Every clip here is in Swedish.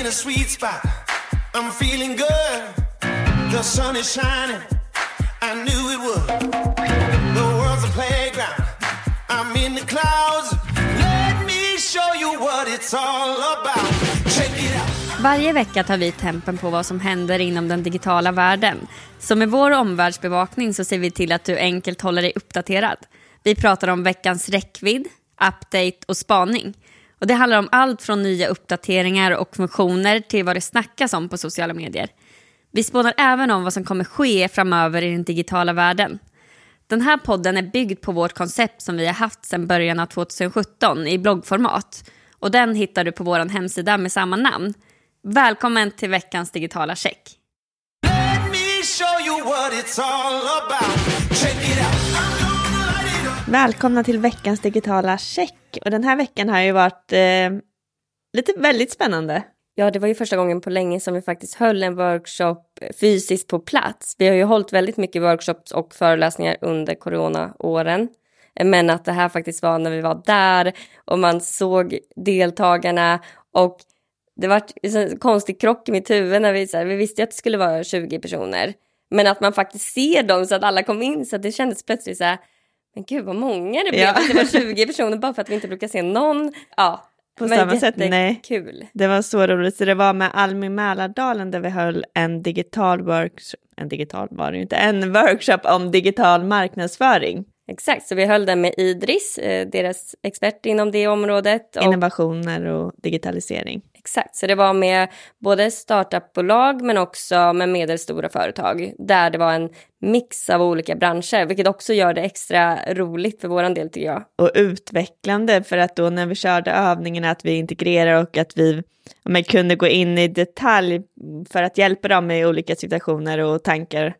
in a sweet spot. I'm feeling good. The sun is shining. I knew it would. The world's a playground. I'm in the clouds. Let me show you what it's all about. Check it out. Varje vecka tar vi tempen på vad som händer inom den digitala världen. Så med vår omvärldsbevakning så ser vi till att du enkelt håller dig uppdaterad. Vi pratar om veckans räckvidd, update och spaning. Och det handlar om allt från nya uppdateringar och funktioner till vad det snackas om på sociala medier. Vi spånar även om vad som kommer ske framöver i den digitala världen. Den här podden är byggd på vårt koncept som vi har haft sedan början av 2017 i bloggformat. Och den hittar du på vår hemsida med samma namn. Välkommen till veckans digitala check. Let me show you what it's all about. Check it out. Välkomna till veckans digitala check. Och den här veckan har ju varit eh, lite väldigt spännande. Ja, det var ju första gången på länge som vi faktiskt höll en workshop fysiskt på plats. Vi har ju hållit väldigt mycket workshops och föreläsningar under coronaåren. Men att det här faktiskt var när vi var där och man såg deltagarna och det var en konstig krock i mitt huvud när vi, så här, vi visste att det skulle vara 20 personer. Men att man faktiskt ser dem så att alla kom in så att det kändes plötsligt så här, men gud vad många det blev, Ja. det var 20 personer bara för att vi inte brukar se någon. Ja, På men samma sätt, nej. Kul. Det var så roligt. Så det var med Almi Mälardalen där vi höll en digital workshop. En digital var det ju inte. En workshop om digital marknadsföring. Exakt, så vi höll den med Idris, eh, deras expert inom det området. Och, Innovationer och digitalisering. Exakt, så det var med både startupbolag men också med medelstora företag där det var en mix av olika branscher, vilket också gör det extra roligt för våran del tycker jag. och utvecklande för att då när vi körde övningarna att vi integrerar och att vi men, kunde gå in i detalj för att hjälpa dem i olika situationer och tankar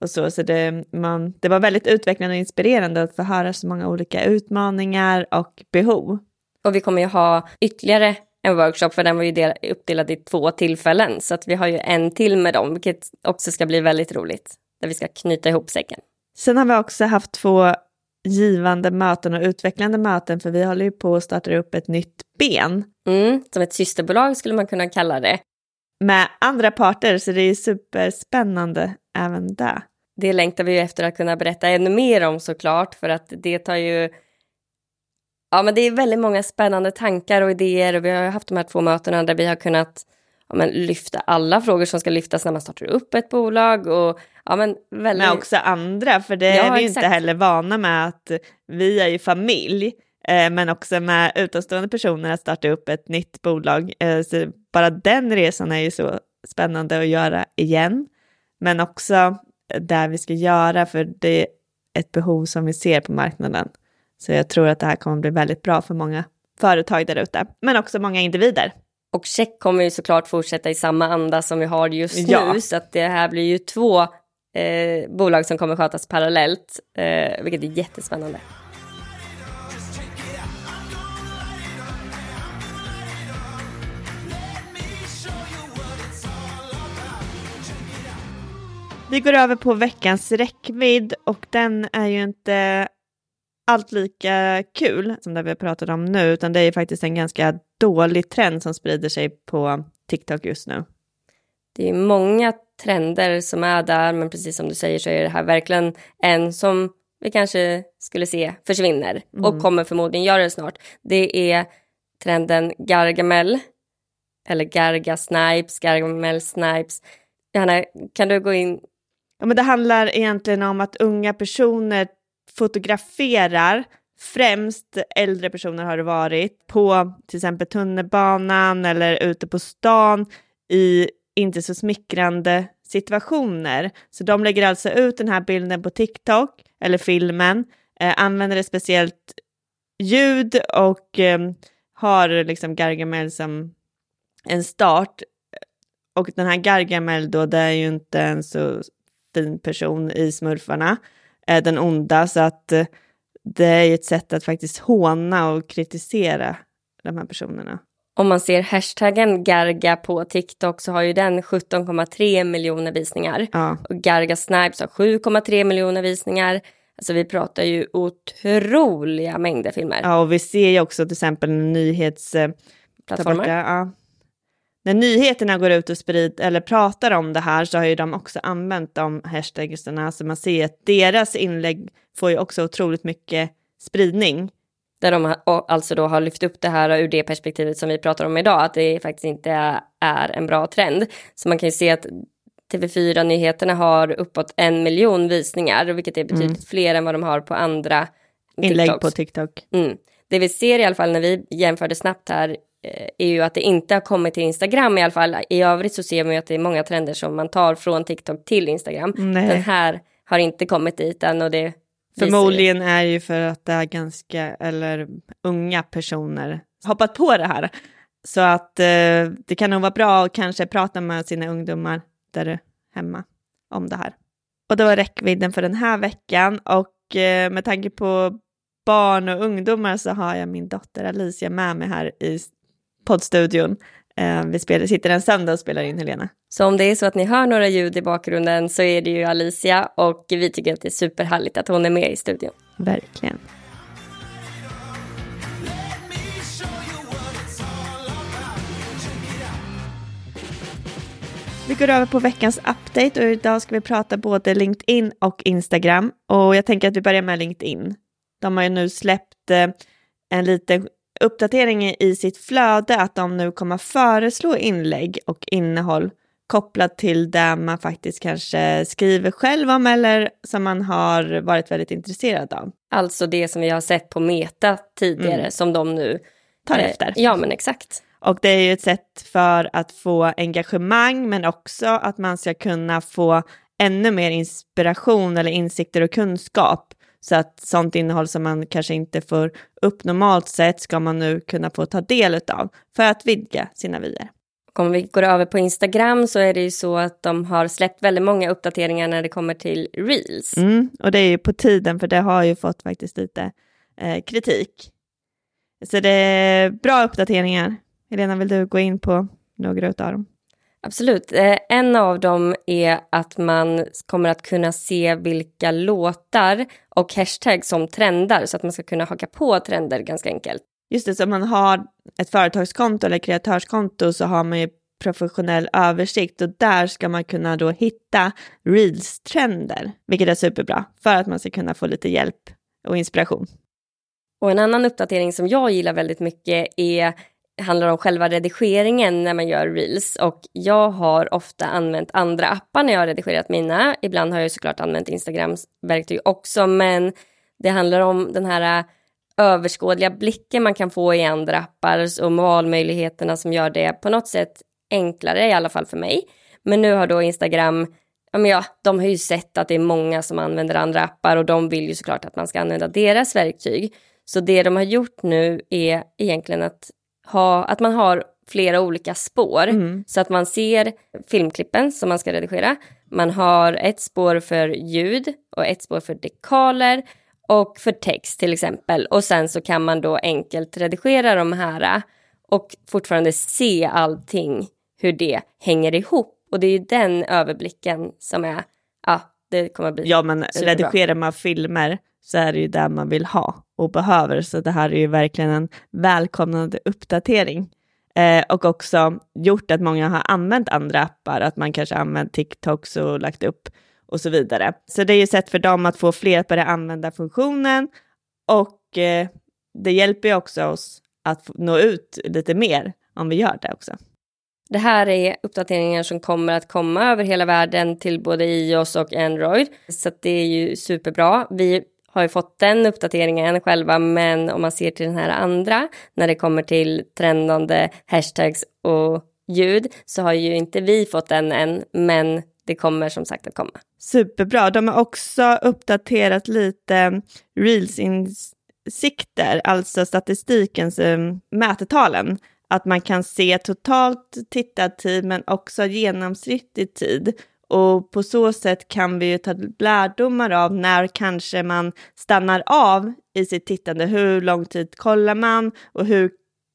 och så. Så det, man, det var väldigt utvecklande och inspirerande att få höra så många olika utmaningar och behov. Och vi kommer ju ha ytterligare en workshop för den var ju del, uppdelad i två tillfällen så att vi har ju en till med dem vilket också ska bli väldigt roligt där vi ska knyta ihop säcken. Sen har vi också haft två givande möten och utvecklande möten för vi håller ju på att starta upp ett nytt ben Mm, som ett systerbolag skulle man kunna kalla det. med andra parter så det är superspännande även där. Det längtar vi ju efter att kunna berätta ännu mer om såklart för att det tar ju Ja men det är väldigt många spännande tankar och idéer och vi har haft de här två mötena där vi har kunnat ja, men, lyfta alla frågor som ska lyftas när man startar upp ett bolag och ja men väldigt... Men också andra, för det Ja, är vi ju inte heller vana med att vi är ju familj, eh, men också med utomstående personer att starta upp ett nytt bolag. Eh, så bara den resan är ju så spännande att göra igen, men också där vi ska göra, för det är ett behov som vi ser på marknaden. Så jag tror att det här kommer bli väldigt bra för många företag där ute, men också många individer. Och check kommer ju såklart fortsätta i samma anda som vi har just Ja. nu så att det här blir ju två eh, bolag som kommer skötas parallellt eh, vilket är jättespännande. Vi går över på veckans räckvidd och den är ju inte allt lika kul som det vi har pratat om nu, utan det är faktiskt en ganska dålig trend som sprider sig på TikTok just nu. Det är många trender som är där men precis som du säger så är det här verkligen en som vi kanske skulle se försvinner och kommer förmodligen göra det snart. Det är trenden Gargamel eller Garga Snipes, Gargamel Snipes. Johanna, kan du gå in Ja, men det handlar egentligen om att unga personer fotograferar, främst äldre personer har det varit, på till exempel tunnelbanan eller ute på stan i inte så smickrande situationer. Så de lägger alltså ut den här bilden på TikTok, eller filmen, eh, använder ett speciellt ljud och eh, har liksom Gargamel som en start. Och den här Gargamel då, det är ju inte en så fin person i smurfarna, eh, den onda, så att eh, det är ett sätt att faktiskt håna och kritisera de här personerna. Om man ser hashtaggen Garga på TikTok så har ju den 17,3 miljoner visningar. Ja. Och Garga Snipes har 7,3 miljoner visningar. Alltså vi pratar ju otroliga mängder filmer. ja, och vi ser ju också till exempel en nyhets... Eh, bort ja. När nyheterna går ut och sprid, eller pratar om det här så har ju de också använt de hashtagsarna. Så man ser att deras inlägg får ju också otroligt mycket spridning. Där de alltså då har lyft upp det här ur det perspektivet som vi pratar om idag, att det faktiskt inte är en bra trend. Så man kan ju se att TV4-nyheterna har uppåt en miljon visningar, vilket är betydligt mm. fler än vad de har på andra Inlägg TikToks. på TikTok. Mm. Det vi ser i alla fall när vi jämförde snabbt här är ju att det inte har kommit till Instagram i alla fall. I övrigt så ser man ju att det är många trender som man tar från TikTok till Instagram. Nej. Den här har inte kommit dit än och det Förmodligen är ju för att det är ganska, eller unga personer hoppat på det här. Så att eh, det kan nog vara bra att kanske prata med sina ungdomar där hemma om det här. Och det var räckvidden för den här veckan och eh, med tanke på barn och ungdomar så har jag min dotter Alicia med mig här i poddstudion. Eh, vi spelar, sitter en söndag och spelar in Helena. Så om det är så att ni hör några ljud i bakgrunden så är det ju Alicia och vi tycker att det är superhärligt att hon är med i studion. Verkligen. Vi går över på veckans update och idag ska vi prata både LinkedIn och Instagram. Och jag tänker att vi börjar med LinkedIn. De har ju nu släppt eh, en liten uppdatering i sitt flöde att de nu kommer föreslå inlägg och innehåll kopplat till det man faktiskt kanske skriver själv om eller som man har varit väldigt intresserad av. Alltså det som vi har sett på Meta tidigare mm. som de nu tar eh, efter. Ja men exakt. Och det är ju ett sätt för att få engagemang men också att man ska kunna få ännu mer inspiration eller insikter och kunskap. Så att sånt innehåll som man kanske inte får upp normalt sett ska man nu kunna få ta del av för att vidga sina vyer. Om vi går över på Instagram så är det ju så att de har släppt väldigt många uppdateringar när det kommer till reels. Mm, och det är ju på tiden för det har ju fått faktiskt lite eh, kritik. Så det är bra uppdateringar. Helena, vill du gå in på några av dem? Absolut. Eh, en av dem är att man kommer att kunna se vilka låtar och hashtags som trendar så att man ska kunna haka på trender ganska enkelt. Just det, så om man har ett företagskonto eller kreatörskonto så har man ju professionell översikt och där ska man kunna då hitta reels-trender, vilket är superbra för att man ska kunna få lite hjälp och inspiration. Och en annan uppdatering som jag gillar väldigt mycket är handlar om själva redigeringen när man gör reels och jag har ofta använt andra appar när jag har redigerat mina. Ibland har jag såklart använt Instagrams verktyg också men det handlar om den här äh, överskådliga blicken man kan få i andra appar och valmöjligheterna som gör det på något sätt enklare i alla fall för mig. Men nu har då Instagram ja men ja, de har ju sett att det är många som använder andra appar och de vill ju såklart att man ska använda deras verktyg. Så det de har gjort nu är egentligen att ha, att man har flera olika spår mm. så att man ser filmklippen som man ska redigera. Man har ett spår för ljud och ett spår för dekaler och för text till exempel. Och sen så kan man då enkelt redigera de här och fortfarande se allting, hur det hänger ihop. Och det är ju den överblicken som är, ja, det kommer bli Ja, men superbra. redigerar man filmer så är det ju det man vill ha och behöver. Så det här är ju verkligen en välkomnande uppdatering. Eh, och också gjort att många har använt andra appar, att man kanske använt TikToks och lagt upp och så vidare. Så det är ju sätt för dem att få fler att börja använda funktionen och eh, det hjälper ju också oss att nå ut lite mer om vi gör det också. Det här är uppdateringar som kommer att komma över hela världen till både iOS och Android. Så det är ju superbra. Vi har ju fått den uppdateringen själva, men om man ser till den här andra, när det kommer till trendande hashtags och ljud, så har ju inte vi fått den än, men det kommer som sagt att komma. Superbra. De har också uppdaterat lite reels-insikter, alltså statistikens um, mätetalen. Att man kan se totalt tittad tid men också genomsnittlig tid. Och på så sätt kan vi ju ta lärdomar av när kanske man stannar av i sitt tittande. Hur lång tid kollar man och hur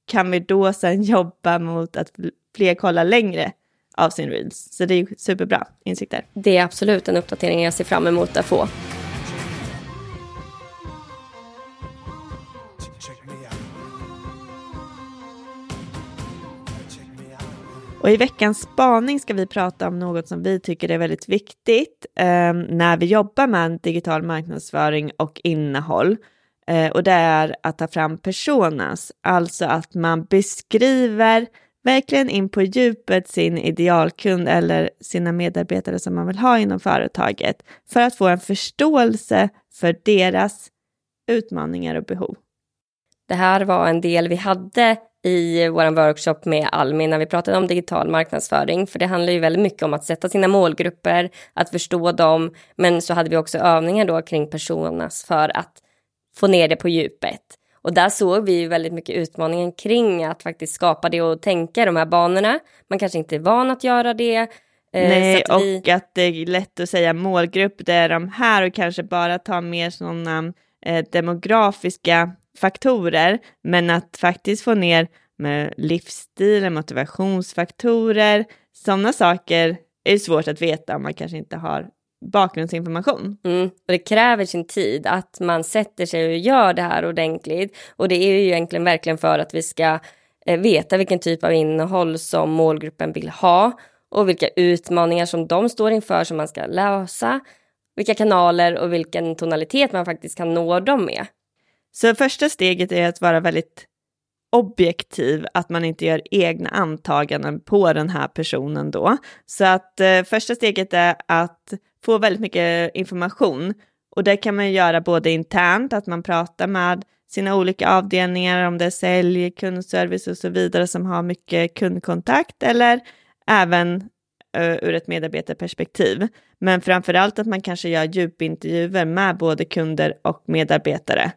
kan vi då sen jobba mot att fler kollar längre av sin reels. Så det är superbra insikter. Det är absolut en uppdatering jag ser fram emot att få. Och i veckans spaning ska vi prata om något som vi tycker är väldigt viktigt eh, när vi jobbar med digital marknadsföring och innehåll. Eh, och det är att ta fram personas, alltså att man beskriver verkligen in på djupet sin idealkund eller sina medarbetare som man vill ha inom företaget för att få en förståelse för deras utmaningar och behov. Det här var en del vi hade i vår workshop med Almi när vi pratade om digital marknadsföring. För det handlar ju väldigt mycket om att sätta sina målgrupper, att förstå dem. Men så hade vi också övningar då kring personas för att få ner det på djupet. Och där såg vi ju väldigt mycket utmaningen kring att faktiskt skapa det och tänka de här banorna. Man kanske inte är van att göra det. Eh, Nej, att vi... och att det är lätt att säga målgrupp, det är de här och kanske bara ta mer sådana eh, demografiska faktorer, men att faktiskt få ner med livsstil, motivationsfaktorer, sådana saker är svårt att veta om man kanske inte har bakgrundsinformation. Mm, och det kräver sin tid att man sätter sig och gör det här ordentligt. Och det är ju egentligen verkligen för att vi ska eh, veta vilken typ av innehåll som målgruppen vill ha och vilka utmaningar som de står inför som man ska lösa, vilka kanaler och vilken tonalitet man faktiskt kan nå dem med. Så första steget är att vara väldigt objektiv, att man inte gör egna antaganden på den här personen då. Så att eh, första steget är att få väldigt mycket information och det kan man göra både internt, att man pratar med sina olika avdelningar, om det är sälj, kundservice och så vidare som har mycket kundkontakt eller även eh, ur ett medarbetarperspektiv. Men framför allt att man kanske gör djupintervjuer med både kunder och medarbetare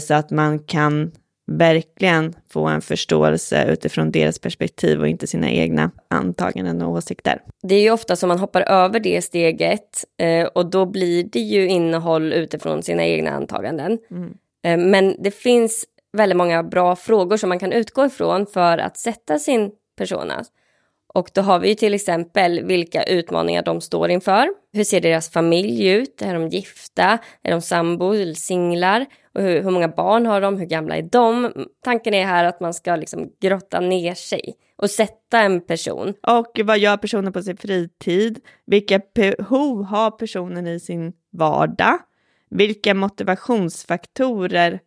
så att man kan verkligen få en förståelse utifrån deras perspektiv och inte sina egna antaganden och åsikter. Det är ju ofta som man hoppar över det steget eh, och då blir det ju innehåll utifrån sina egna antaganden. Mm. Eh, men det finns väldigt många bra frågor som man kan utgå ifrån för att sätta sin persona. Och då har vi ju till exempel vilka utmaningar de står inför. Hur ser deras familj ut? Är de gifta? Är de sambo eller singlar? Och hur, hur, många barn har de? Hur gamla är de? Tanken är här att man ska liksom grotta ner sig och sätta en person. Och vad gör personen på sin fritid? Vilka behov har personen i sin vardag? Vilka motivationsfaktorer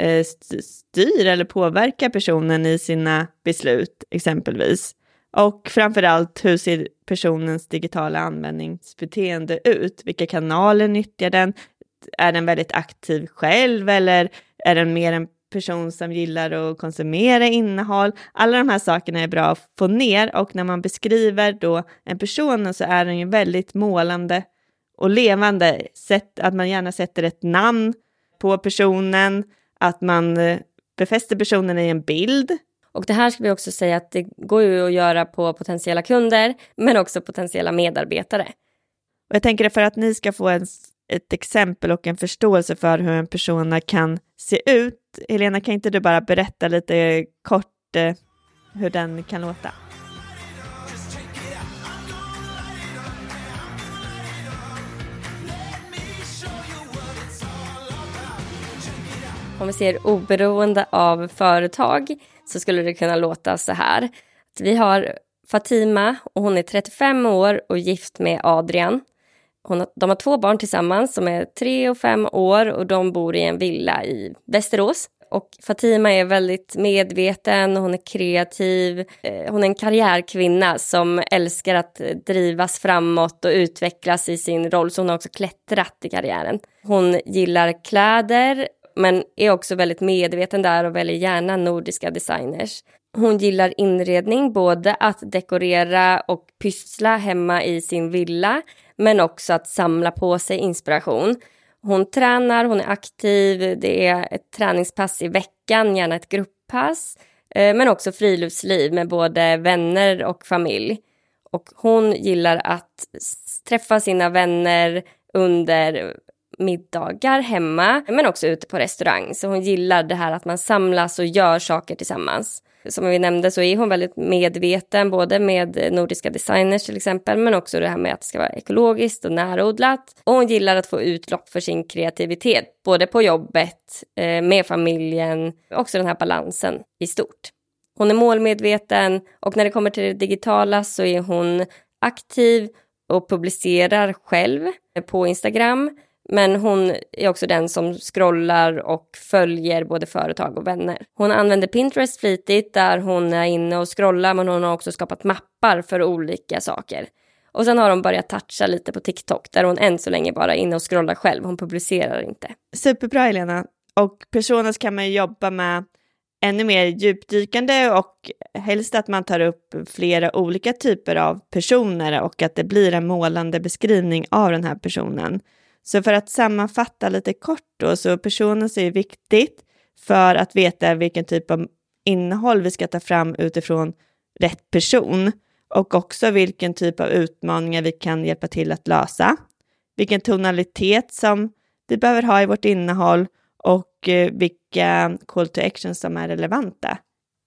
eh, styr eller påverkar personen i sina beslut exempelvis? Och framför allt, hur ser personens digitala användningsbeteende ut? Vilka kanaler nyttjar den? Är den väldigt aktiv själv eller är den mer en person som gillar att konsumera innehåll? Alla de här sakerna är bra att få ner och när man beskriver då en person så är den ju väldigt målande och levande. Sätt, att man gärna sätter ett namn på personen, att man eh, befäster personen i en bild och det här ska vi också säga att det går ju att göra på potentiella kunder men också potentiella medarbetare. Och jag tänker för att ni ska få en, ett exempel och en förståelse för hur en persona kan se ut. Helena, kan inte du bara berätta lite kort eh, hur den kan låta? Om vi ser oberoende av företag så skulle det kunna låta så här. Vi har Fatima och hon är 35 år och gift med Adrian. Hon, de har två barn tillsammans som är tre och fem år och de bor i en villa i Västerås. Och Fatima är väldigt medveten, hon är kreativ, eh, hon är en karriärkvinna som älskar att eh, drivas framåt och utvecklas i sin roll, så hon har också klättrat i karriären. Hon gillar kläder men är också väldigt medveten där och väljer gärna nordiska designers. Hon gillar inredning, både att dekorera och pyssla hemma i sin villa, men också att samla på sig inspiration. Hon tränar, hon är aktiv, det är ett träningspass i veckan, gärna ett grupppass, eh, men också friluftsliv med både vänner och familj. Och hon gillar att träffa sina vänner under middagar hemma, men också ute på restaurang. Så hon gillar det här att man samlas och gör saker tillsammans. Som vi nämnde så är hon väldigt medveten, både med nordiska designers till exempel, men också det här med att det ska vara ekologiskt och närodlat. Och hon gillar att få utlopp för sin kreativitet, både på jobbet, eh, med familjen, också den här balansen i stort. Hon är målmedveten och när det kommer till det digitala så är hon aktiv och publicerar själv på Instagram. Men hon är också den som scrollar och följer både företag och vänner. Hon använder Pinterest flitigt där hon är inne och scrollar men hon har också skapat mappar för olika saker. Och sen har hon börjat toucha lite på TikTok där hon än så länge bara är inne och scrollar själv. Hon publicerar inte. Superbra Helena. Och personas kan man jobba med ännu mer djupdykande och helst att man tar upp flera olika typer av personer och att det blir en målande beskrivning av den här personen. Så för att sammanfatta lite kort då, så personen är viktigt för att veta vilken typ av innehåll vi ska ta fram utifrån rätt person och också vilken typ av utmaningar vi kan hjälpa till att lösa, vilken tonalitet som vi behöver ha i vårt innehåll och eh, vilka call to action som är relevanta.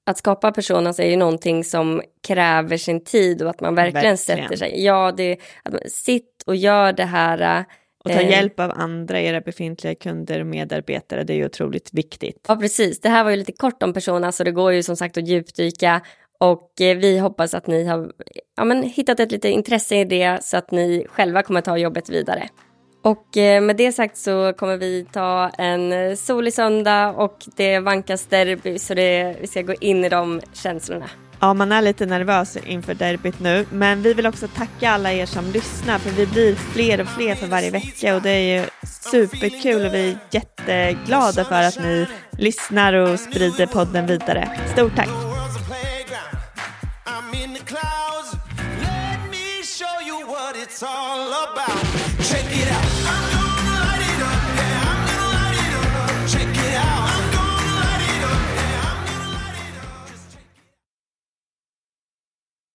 Att skapa personas är ju någonting som kräver sin tid och att man verkligen, verkligen. sätter sig. Ja, det, att man, sitt och gör det här. Och ta eh, hjälp av andra, era befintliga kunder och medarbetare, det är ju otroligt viktigt. Ja, precis. Det här var ju lite kort om personas så det går ju som sagt att djupdyka och eh, vi hoppas att ni har ja, men, hittat ett lite intresse i det så att ni själva kommer ta jobbet vidare. Och eh, med det sagt så kommer vi ta en solig söndag och det vankas derby så det, vi ska gå in i de känslorna. Ja, man är lite nervös inför derbyt nu, men vi vill också tacka alla er som lyssnar för vi blir fler och fler för varje vecka och det är ju superkul och vi är jätteglada för att ni lyssnar och sprider podden vidare. Stort tack! it's all about. Check it out.